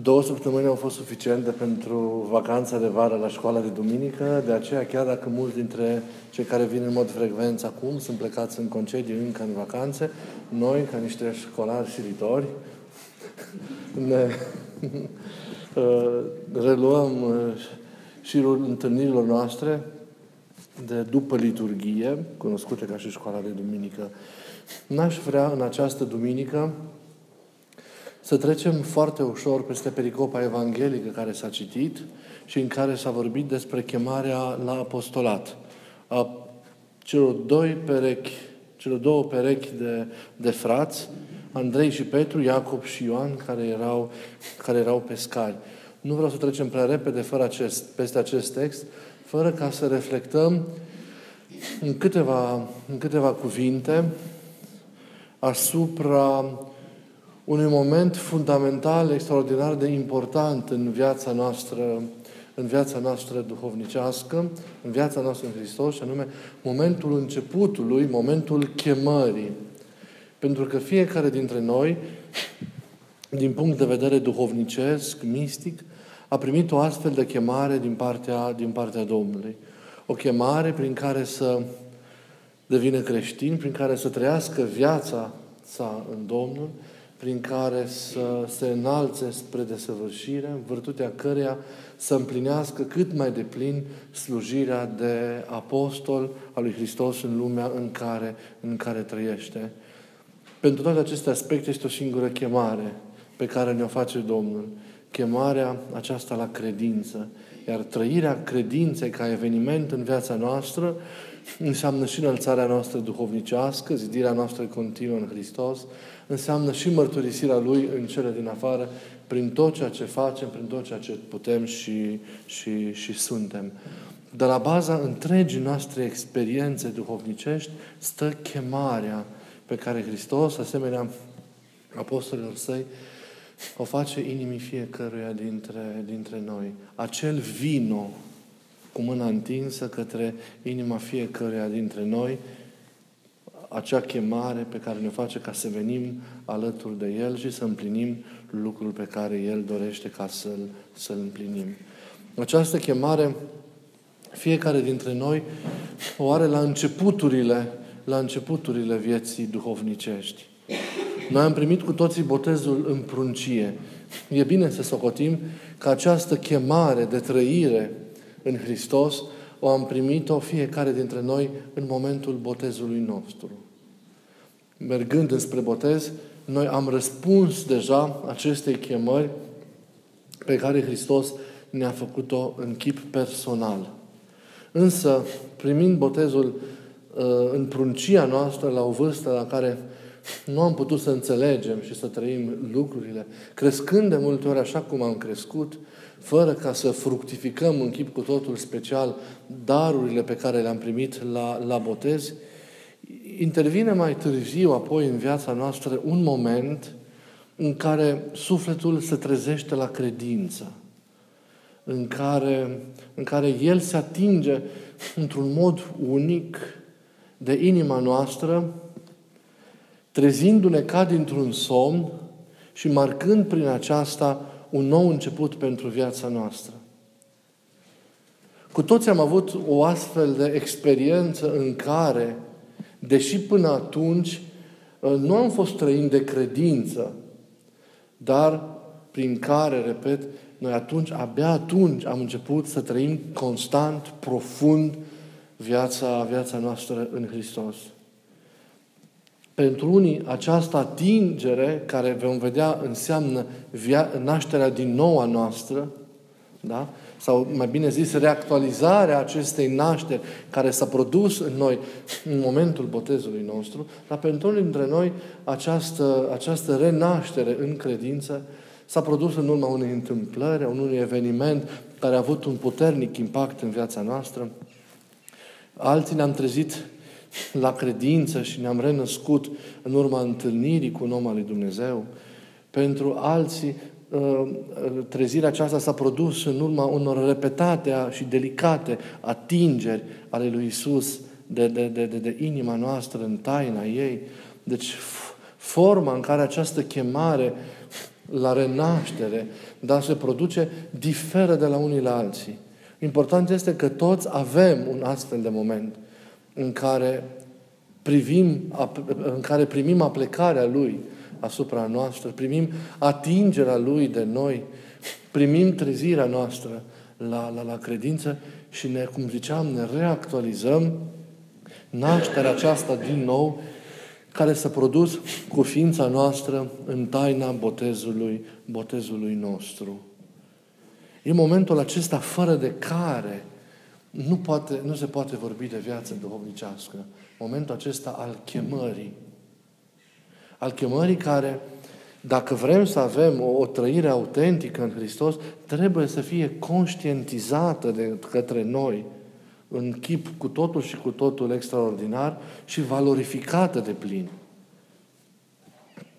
Două săptămâni au fost suficiente pentru vacanța de vară la școala de duminică, de aceea chiar dacă mulți dintre cei care vin în mod frecvent acum sunt plecați în concedii încă în vacanțe, noi, ca niște școlari silitori, ne uh, reluăm uh, șirul întâlnirilor noastre de după liturghie, cunoscute ca și școala de duminică. N-aș vrea în această duminică să trecem foarte ușor peste pericopa evanghelică care s-a citit și în care s-a vorbit despre chemarea la apostolat a celor doi perechi, celor două perechi de, de frați, Andrei și Petru, Iacob și Ioan, care erau, care erau pescari. Nu vreau să trecem prea repede fără acest, peste acest text, fără ca să reflectăm în câteva, în câteva cuvinte asupra unui moment fundamental, extraordinar de important în viața noastră, în viața noastră duhovnicească, în viața noastră în Hristos, și anume momentul începutului, momentul chemării. Pentru că fiecare dintre noi, din punct de vedere duhovnicesc, mistic, a primit o astfel de chemare din partea, din partea Domnului. O chemare prin care să devină creștin, prin care să trăiască viața sa în Domnul, prin care să se înalțe spre desăvârșire, în virtutea căreia să împlinească cât mai deplin slujirea de apostol al lui Hristos în lumea în care, în care trăiește. Pentru toate aceste aspecte este o singură chemare pe care ne-o face Domnul. Chemarea aceasta la credință. Iar trăirea credinței ca eveniment în viața noastră înseamnă și înălțarea noastră duhovnicească, zidirea noastră continuă în Hristos, înseamnă și mărturisirea Lui în cele din afară, prin tot ceea ce facem, prin tot ceea ce putem și, și, și suntem. De la baza întregii noastre experiențe duhovnicești stă chemarea pe care Hristos, asemenea apostolilor săi, o face inimii fiecăruia dintre, dintre noi. Acel vino cu mâna întinsă către inima fiecăruia dintre noi, acea chemare pe care ne face ca să venim alături de El și să împlinim lucrul pe care El dorește ca să-l, să-l împlinim. Această chemare, fiecare dintre noi o are la începuturile, la începuturile vieții duhovnicești. Noi am primit cu toții botezul în pruncie. E bine să socotim că această chemare de trăire în Hristos o am primit-o fiecare dintre noi în momentul botezului nostru. Mergând înspre botez, noi am răspuns deja acestei chemări pe care Hristos ne-a făcut-o în chip personal. Însă, primind botezul uh, în pruncia noastră, la o vârstă la care nu am putut să înțelegem și să trăim lucrurile, crescând de multe ori așa cum am crescut, fără ca să fructificăm în chip cu totul special darurile pe care le-am primit la, la botez, intervine mai târziu, apoi în viața noastră, un moment în care sufletul se trezește la credință, în care, în care el se atinge într-un mod unic de inima noastră, trezindu-ne ca dintr-un somn și marcând prin aceasta un nou început pentru viața noastră. Cu toți am avut o astfel de experiență în care, deși până atunci uh, nu am fost trăind de credință, dar prin care, repet, noi atunci, abia atunci am început să trăim constant, profund viața, viața noastră în Hristos. Pentru unii, această atingere, care vom vedea înseamnă via- nașterea din nou a noastră, da? sau mai bine zis, reactualizarea acestei nașteri care s-a produs în noi în momentul botezului nostru, dar pentru unii dintre noi această, această renaștere în credință s-a produs în urma unei întâmplări, a unui eveniment care a avut un puternic impact în viața noastră. Alții ne-am trezit la credință și ne-am renăscut în urma întâlnirii cu un om al lui Dumnezeu. Pentru alții, uh, trezirea aceasta s-a produs în urma unor repetate și delicate atingeri ale lui Isus de, de, de, de, de inima noastră în taina ei. Deci, forma în care această chemare la renaștere, dar se produce, diferă de la unii la alții. Important este că toți avem un astfel de moment în care privim, în care primim aplecarea Lui asupra noastră, primim atingerea Lui de noi, primim trezirea noastră la, la, la credință și ne, cum ziceam, ne reactualizăm nașterea aceasta din nou care s-a produs cu ființa noastră în taina botezului, botezului nostru. E momentul acesta fără de care nu, poate, nu se poate vorbi de viață duhovnicească. Momentul acesta al chemării. Al chemării care, dacă vrem să avem o, o trăire autentică în Hristos, trebuie să fie conștientizată de către noi în chip cu totul și cu totul extraordinar și valorificată de plin.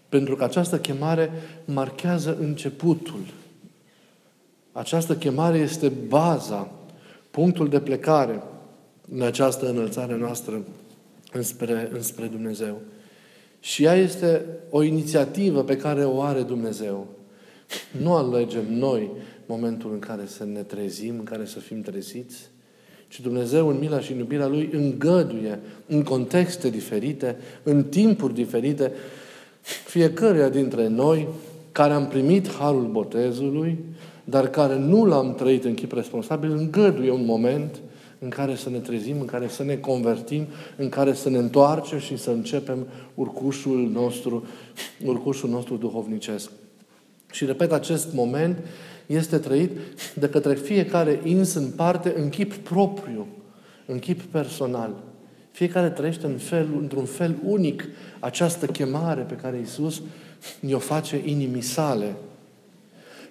Pentru că această chemare marchează începutul. Această chemare este baza, punctul de plecare în această înălțare noastră înspre, înspre Dumnezeu. Și ea este o inițiativă pe care o are Dumnezeu. Nu alegem noi momentul în care să ne trezim, în care să fim treziți, ci Dumnezeu în mila și în iubirea Lui îngăduie în contexte diferite, în timpuri diferite, fiecăruia dintre noi care am primit harul botezului, dar care nu l-am trăit în chip responsabil, îngăduie un moment în care să ne trezim, în care să ne convertim, în care să ne întoarcem și să începem urcușul nostru, urcușul nostru duhovnicesc. Și repet, acest moment este trăit de către fiecare ins în parte, în chip propriu, în chip personal. Fiecare trăiește în fel, într-un fel unic această chemare pe care Iisus ne-o face inimii sale.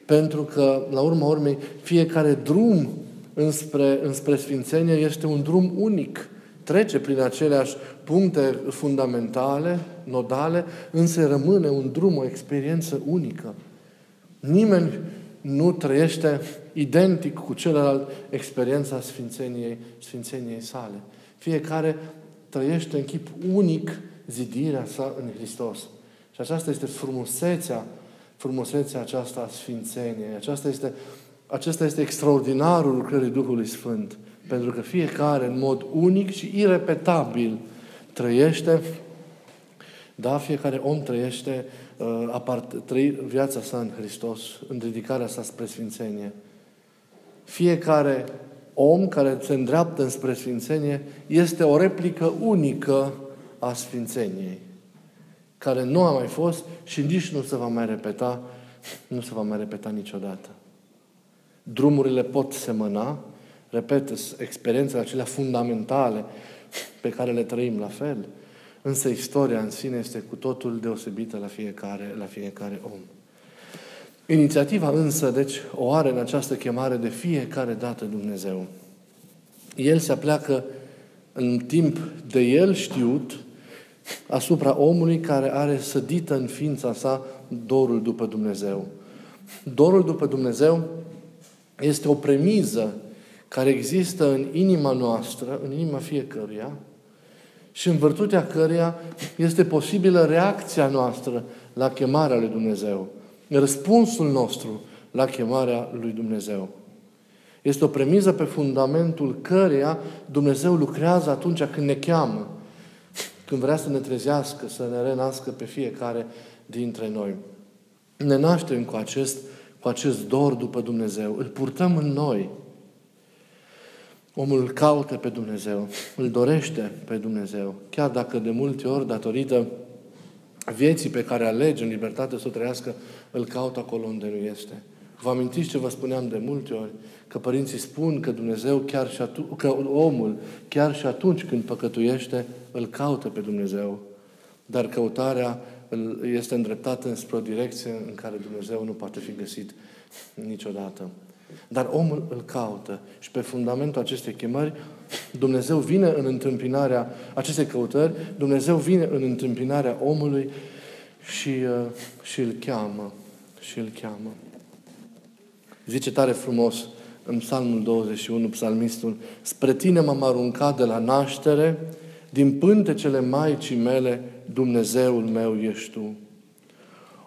Pentru că, la urma urmei, fiecare drum înspre, înspre Sfințenie este un drum unic. Trece prin aceleași puncte fundamentale, nodale, însă rămâne un drum, o experiență unică. Nimeni nu trăiește identic cu celălalt experiența Sfințeniei, Sfințeniei sale. Fiecare trăiește în chip unic zidirea sa în Hristos. Și aceasta este frumusețea, frumusețea aceasta a Sfințeniei. Aceasta este, acesta este extraordinarul lucrării Duhului Sfânt. Pentru că fiecare, în mod unic și irepetabil, trăiește, da, fiecare om trăiește uh, apart, trăi viața sa în Hristos, în dedicarea sa spre Sfințenie. Fiecare om care se îndreaptă înspre Sfințenie este o replică unică a Sfințeniei, care nu a mai fost și nici nu se va mai repeta, nu se va mai repeta niciodată. Drumurile pot semăna, repet, experiențele acelea fundamentale pe care le trăim la fel, însă istoria în sine este cu totul deosebită la fiecare, la fiecare om. Inițiativa însă, deci, o are în această chemare de fiecare dată Dumnezeu. El se apleacă în timp de el știut asupra omului care are sădită în ființa sa dorul după Dumnezeu. Dorul după Dumnezeu este o premiză care există în inima noastră, în inima fiecăruia, și în virtutea căreia este posibilă reacția noastră la chemarea lui Dumnezeu răspunsul nostru la chemarea lui Dumnezeu. Este o premiză pe fundamentul căreia Dumnezeu lucrează atunci când ne cheamă, când vrea să ne trezească, să ne renască pe fiecare dintre noi. Ne naștem cu acest, cu acest dor după Dumnezeu, îl purtăm în noi. Omul îl caută pe Dumnezeu, îl dorește pe Dumnezeu, chiar dacă de multe ori, datorită vieții pe care alege în libertate să o trăiască, îl caut acolo unde nu este. Vă amintiți ce vă spuneam de multe ori? Că părinții spun că Dumnezeu chiar și atunci, că omul chiar și atunci când păcătuiește, îl caută pe Dumnezeu. Dar căutarea este îndreptată înspre o direcție în care Dumnezeu nu poate fi găsit niciodată. Dar omul îl caută și pe fundamentul acestei chemări Dumnezeu vine în întâmpinarea acestei căutări, Dumnezeu vine în întâmpinarea omului și, uh, și îl cheamă. Și îl cheamă. Zice tare frumos în Psalmul 21, psalmistul, Spre tine m-am aruncat de la naștere, din pântecele Maicii mele, Dumnezeul meu ești tu.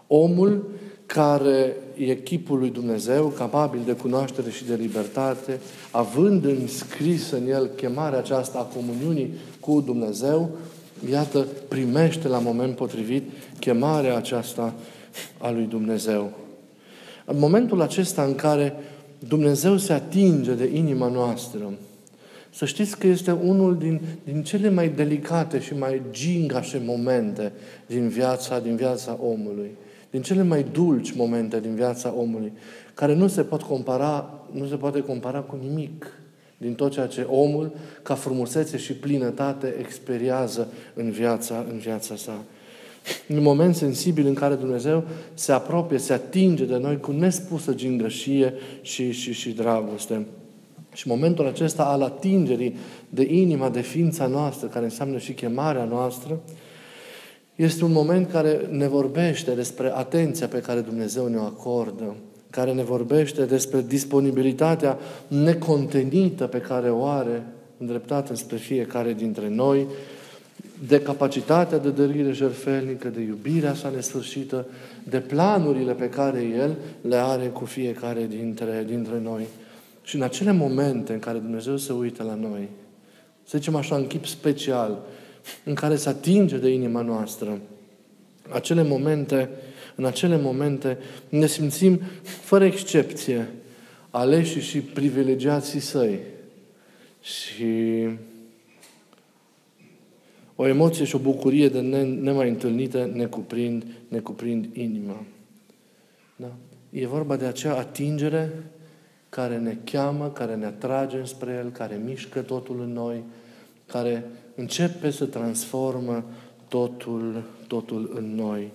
Omul care e chipul lui Dumnezeu, capabil de cunoaștere și de libertate, având înscris în el chemarea aceasta a comuniunii cu Dumnezeu, iată, primește la moment potrivit chemarea aceasta a lui Dumnezeu. În momentul acesta în care Dumnezeu se atinge de inima noastră, să știți că este unul din, din cele mai delicate și mai gingașe momente din viața, din viața omului. Din cele mai dulci momente din viața omului, care nu se pot compara, nu se poate compara cu nimic din tot ceea ce omul, ca frumusețe și plinătate, experiază în viața, în viața sa. Un moment sensibil în care Dumnezeu se apropie, se atinge de noi cu nespusă gingășie și, și, și dragoste. Și momentul acesta al atingerii de inima, de ființa noastră, care înseamnă și chemarea noastră, este un moment care ne vorbește despre atenția pe care Dumnezeu ne-o acordă, care ne vorbește despre disponibilitatea necontenită pe care o are îndreptată spre fiecare dintre noi, de capacitatea de dărire jertfelnică, de iubirea sa nesfârșită, de planurile pe care El le are cu fiecare dintre, dintre noi. Și în acele momente în care Dumnezeu se uită la noi, să zicem așa, în chip special, în care se atinge de inima noastră, acele momente, în acele momente ne simțim, fără excepție, aleși și privilegiații săi. Și o emoție și o bucurie de nemai întâlnită ne cuprind, ne cuprind inima. Da? E vorba de acea atingere care ne cheamă, care ne atrage spre El, care mișcă totul în noi, care începe să transformă totul, totul în noi.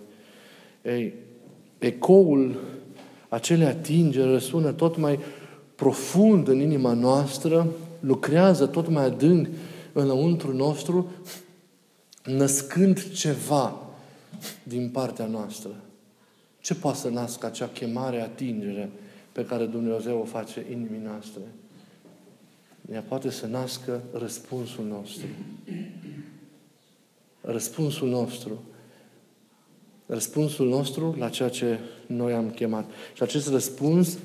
Ei, ecoul acelei atingeri răsună tot mai profund în inima noastră, lucrează tot mai adânc înăuntru nostru, născând ceva din partea noastră. Ce poate să nască acea chemare, atingere pe care Dumnezeu o face inimii noastre? Ea poate să nască răspunsul nostru. Răspunsul nostru. Răspunsul nostru la ceea ce noi am chemat. Și acest răspuns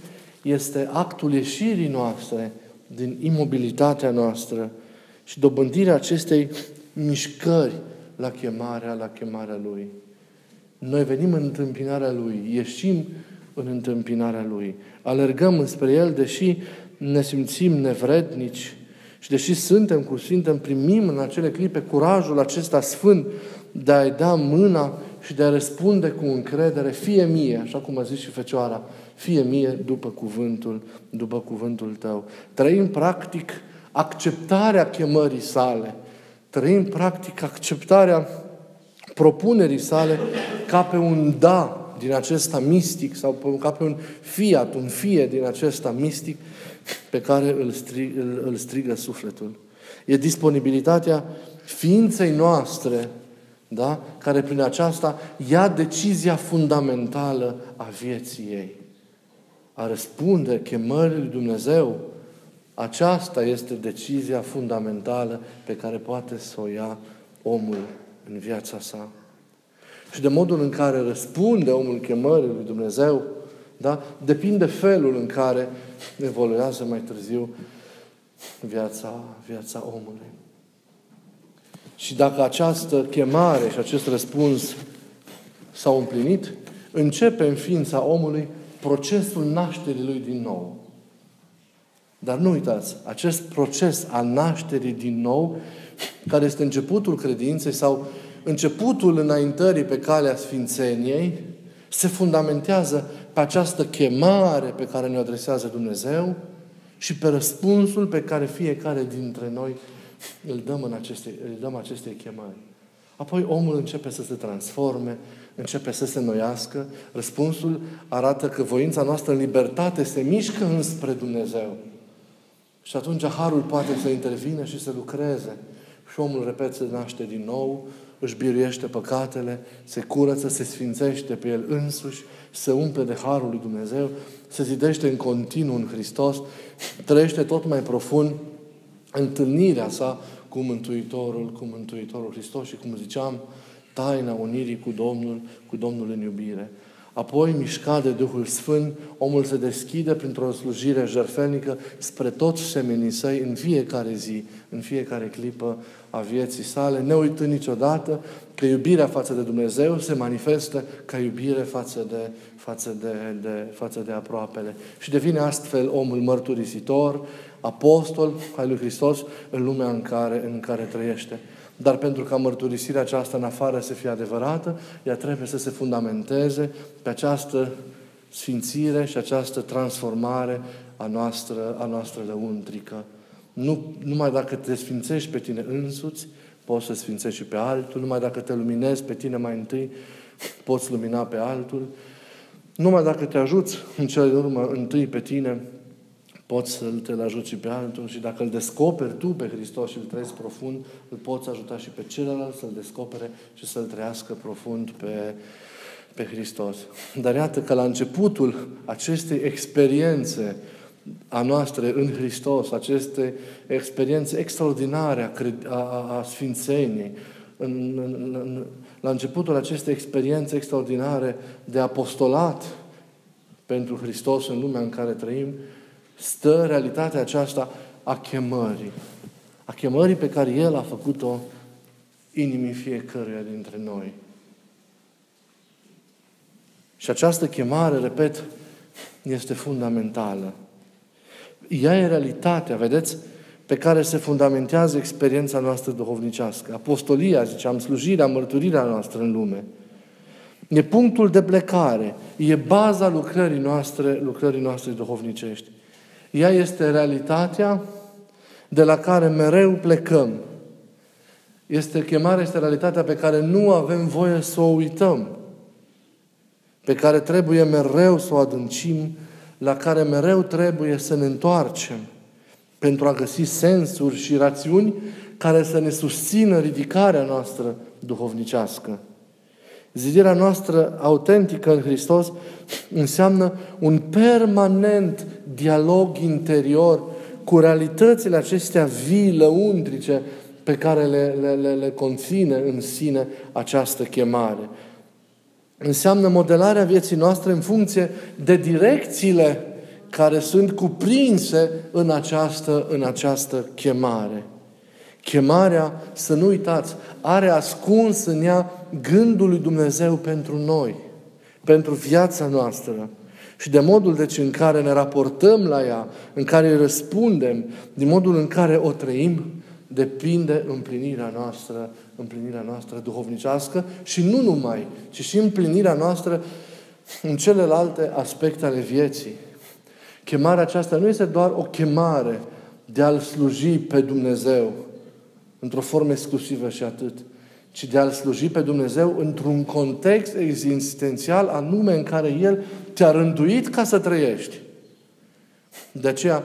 este actul ieșirii noastre din imobilitatea noastră și dobândirea acestei mișcări la chemarea, la chemarea Lui. Noi venim în întâmpinarea Lui, ieșim în întâmpinarea Lui, alergăm înspre El, deși ne simțim nevrednici și deși suntem cu Sfântă, primim în acele clipe curajul acesta sfânt de a-i da mâna și de a răspunde cu încredere, fie mie, așa cum a zis și Fecioara, fie mie după cuvântul, după cuvântul tău. Trăim practic acceptarea chemării sale. Trăim practic acceptarea propunerii sale ca pe un da din acesta mistic sau ca pe un fiat, un fie din acesta mistic pe care îl, strig, îl, îl strigă sufletul. E disponibilitatea ființei noastre, da? care prin aceasta ia decizia fundamentală a vieții ei. A răspunde chemării lui Dumnezeu, aceasta este decizia fundamentală pe care poate să o ia omul în viața sa. Și de modul în care răspunde omul chemării lui Dumnezeu, da? depinde felul în care evoluează mai târziu viața, viața omului. Și dacă această chemare și acest răspuns s-au împlinit, începe în ființa omului procesul nașterii lui din nou. Dar nu uitați, acest proces al nașterii din nou, care este începutul credinței sau începutul înaintării pe calea Sfințeniei, se fundamentează pe această chemare pe care ne adresează Dumnezeu și pe răspunsul pe care fiecare dintre noi îl dăm, în aceste, îl dăm acestei chemări. Apoi omul începe să se transforme, începe să se noiască. Răspunsul arată că voința noastră în libertate se mișcă înspre Dumnezeu. Și atunci Harul poate să intervină și să lucreze. Și omul, repet, se naște din nou, își biruiește păcatele, se curăță, se sfințește pe el însuși, se umple de Harul lui Dumnezeu, se zidește în continuu în Hristos, trăiește tot mai profund întâlnirea sa cu Mântuitorul, cu Mântuitorul Hristos și, cum ziceam, taina unirii cu Domnul, cu Domnul în iubire. Apoi, mișcat de Duhul Sfânt, omul se deschide printr-o slujire jertfelnică spre toți semenii săi în fiecare zi, în fiecare clipă a vieții sale, ne uitând niciodată că iubirea față de Dumnezeu se manifestă ca iubire față de, față de, de, față de aproapele. Și devine astfel omul mărturisitor, apostol al lui Hristos în lumea în care, în care trăiește. Dar pentru ca mărturisirea aceasta în afară să fie adevărată, ea trebuie să se fundamenteze pe această sfințire și această transformare a noastră, a noastră lăuntrică. Nu, numai dacă te sfințești pe tine însuți, poți să sfințești și pe altul. Numai dacă te luminezi pe tine mai întâi, poți lumina pe altul. Numai dacă te ajuți în cele din urmă întâi pe tine, poți să te ajuți și pe altul și dacă îl descoperi tu pe Hristos și îl trăiești profund, îl poți ajuta și pe celălalt să-l descopere și să-l trăiască profund pe, pe Hristos. Dar iată că la începutul acestei experiențe a noastre în Hristos, aceste experiențe extraordinare a, cred, a, a, a Sfințeniei, în, în, în, la începutul acestei experiențe extraordinare de apostolat pentru Hristos în lumea în care trăim, stă realitatea aceasta a chemării. A chemării pe care El a făcut-o inimii fiecăruia dintre noi. Și această chemare, repet, este fundamentală. Ea e realitatea, vedeți, pe care se fundamentează experiența noastră duhovnicească. Apostolia, ziceam, slujirea, mărturirea noastră în lume. E punctul de plecare, e baza lucrării noastre, lucrării noastre duhovnicești. Ea este realitatea de la care mereu plecăm. Este chemarea, este realitatea pe care nu avem voie să o uităm, pe care trebuie mereu să o adâncim, la care mereu trebuie să ne întoarcem pentru a găsi sensuri și rațiuni care să ne susțină ridicarea noastră duhovnicească. Zidirea noastră autentică în Hristos înseamnă un permanent dialog interior cu realitățile acestea vii, lăuntrice, pe care le, le, le, le conține în sine această chemare. Înseamnă modelarea vieții noastre în funcție de direcțiile care sunt cuprinse în această, în această chemare. Chemarea, să nu uitați, are ascuns în ea gândul lui Dumnezeu pentru noi, pentru viața noastră. Și de modul deci în care ne raportăm la ea, în care îi răspundem, din modul în care o trăim, depinde împlinirea noastră, împlinirea noastră duhovnicească și nu numai, ci și împlinirea noastră în celelalte aspecte ale vieții. Chemarea aceasta nu este doar o chemare de a-L sluji pe Dumnezeu într-o formă exclusivă și atât, ci de a-L sluji pe Dumnezeu într-un context existențial anume în care El te-a rânduit ca să trăiești. De aceea,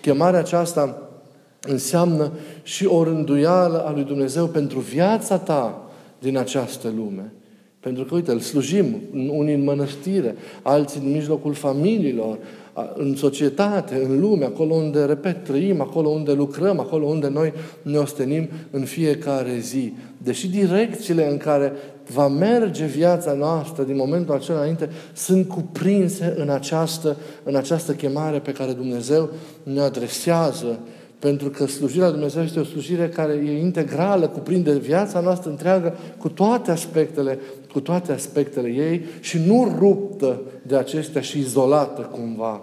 chemarea aceasta înseamnă și o rânduială a lui Dumnezeu pentru viața ta din această lume. Pentru că, uite, îl slujim, unii în mănăstire, alții în mijlocul familiilor, în societate, în lume, acolo unde, repet, trăim, acolo unde lucrăm, acolo unde noi ne ostenim în fiecare zi. Deși direcțiile în care va merge viața noastră din momentul acela înainte sunt cuprinse în această, în această chemare pe care Dumnezeu ne adresează pentru că slujirea Lui Dumnezeu este o slujire care e integrală, cuprinde viața noastră întreagă cu toate aspectele, cu toate aspectele ei și nu ruptă de acestea și izolată cumva.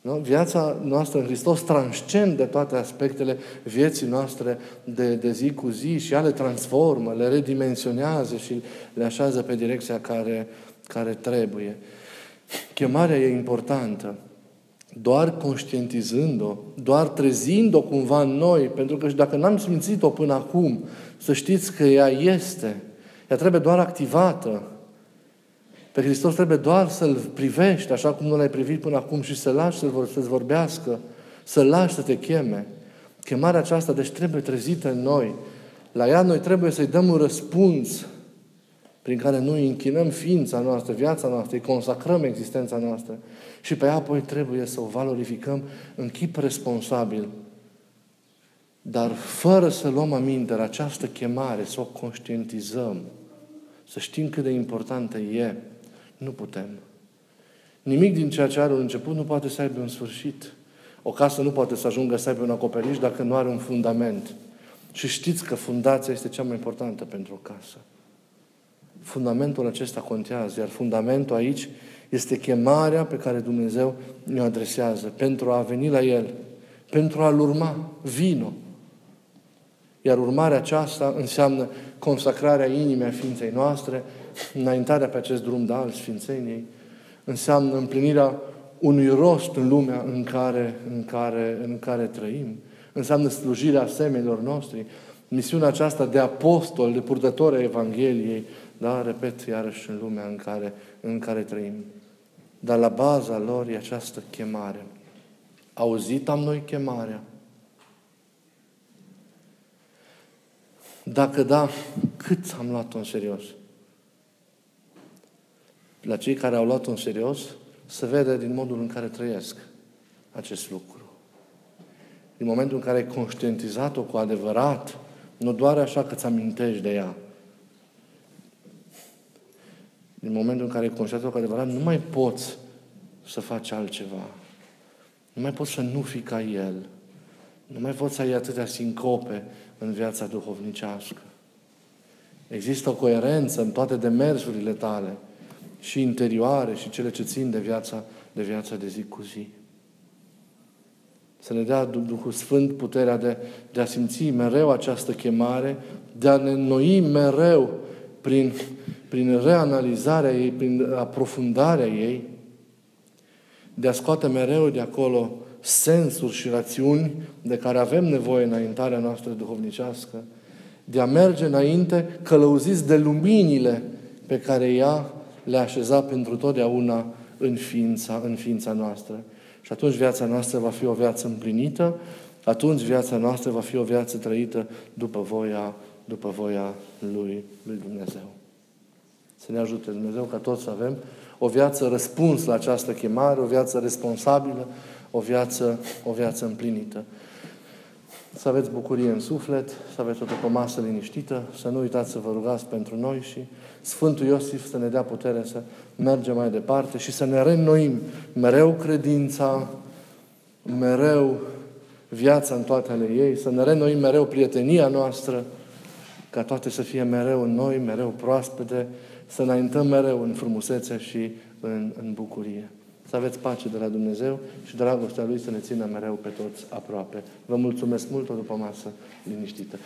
Nu? Viața noastră în Hristos transcende toate aspectele vieții noastre de, de zi cu zi și ea le transformă, le redimensionează și le așează pe direcția care, care trebuie. Chemarea e importantă doar conștientizând-o, doar trezind-o cumva în noi, pentru că și dacă n-am simțit-o până acum, să știți că ea este. Ea trebuie doar activată. Pe Hristos trebuie doar să-L privești așa cum nu l-ai privit până acum și să-L lași să-ți vorbească, să-L lași să te cheme. Chemarea aceasta, deci, trebuie trezită în noi. La ea noi trebuie să-i dăm un răspuns prin care noi închinăm ființa noastră, viața noastră, îi consacrăm existența noastră și pe ea apoi trebuie să o valorificăm în chip responsabil. Dar fără să luăm aminte la această chemare, să o conștientizăm, să știm cât de importantă e, Nu putem. Nimic din ceea ce are un început nu poate să aibă un sfârșit. O casă nu poate să ajungă să aibă un acoperiș dacă nu are un fundament. Și știți că fundația este cea mai importantă pentru o casă. Fundamentul acesta contează, iar fundamentul aici este chemarea pe care Dumnezeu ne adresează pentru a veni la El, pentru a-L urma. Vino. Iar urmarea aceasta înseamnă consacrarea inimii a ființei noastre, înaintarea pe acest drum de al Sfințeniei, înseamnă împlinirea unui rost în lumea în care, în care, în care trăim, înseamnă slujirea semenilor noștri, misiunea aceasta de apostol, de purtător a Evangheliei, da, repet iarăși în lumea în care, în care trăim. Dar la baza lor e această chemare. Auzit am noi chemarea. Dacă da, cât am luat-o în serios? La cei care au luat-o în serios, se vede din modul în care trăiesc acest lucru. Din momentul în care ai conștientizat-o cu adevărat, nu doar așa că ți amintești de ea. Din momentul în care ai conștientizat-o cu adevărat, nu mai poți să faci altceva. Nu mai poți să nu fii ca El. Nu mai poți să ai atâtea sincope în viața duhovnicească. Există o coerență în toate demersurile tale, și interioare, și cele ce țin de viața de, viața de zi cu zi. Să ne dea Duhul Sfânt puterea de, de a simți mereu această chemare, de a ne înnoi mereu prin, prin reanalizarea ei, prin aprofundarea ei, de a scoate mereu de acolo sensuri și rațiuni de care avem nevoie înaintarea noastră duhovnicească, de a merge înainte călăuziți de luminile pe care ea le-a așezat pentru totdeauna în ființa, în ființa noastră. Și atunci viața noastră va fi o viață împlinită, atunci viața noastră va fi o viață trăită după voia, după voia lui, lui Dumnezeu. Să ne ajute Dumnezeu ca toți să avem o viață răspuns la această chemare, o viață responsabilă, o viață, o viață împlinită. Să aveți bucurie în suflet, să aveți o după masă liniștită, să nu uitați să vă rugați pentru noi și Sfântul Iosif să ne dea putere să mergem mai departe și să ne reînnoim mereu credința, mereu viața în toate ale ei, să ne reînnoim mereu prietenia noastră, ca toate să fie mereu în noi, mereu proaspete, să înaintăm mereu în frumusețe și în, în bucurie. Să aveți pace de la Dumnezeu și dragostea Lui să ne țină mereu pe toți aproape. Vă mulțumesc mult o după masă liniștită.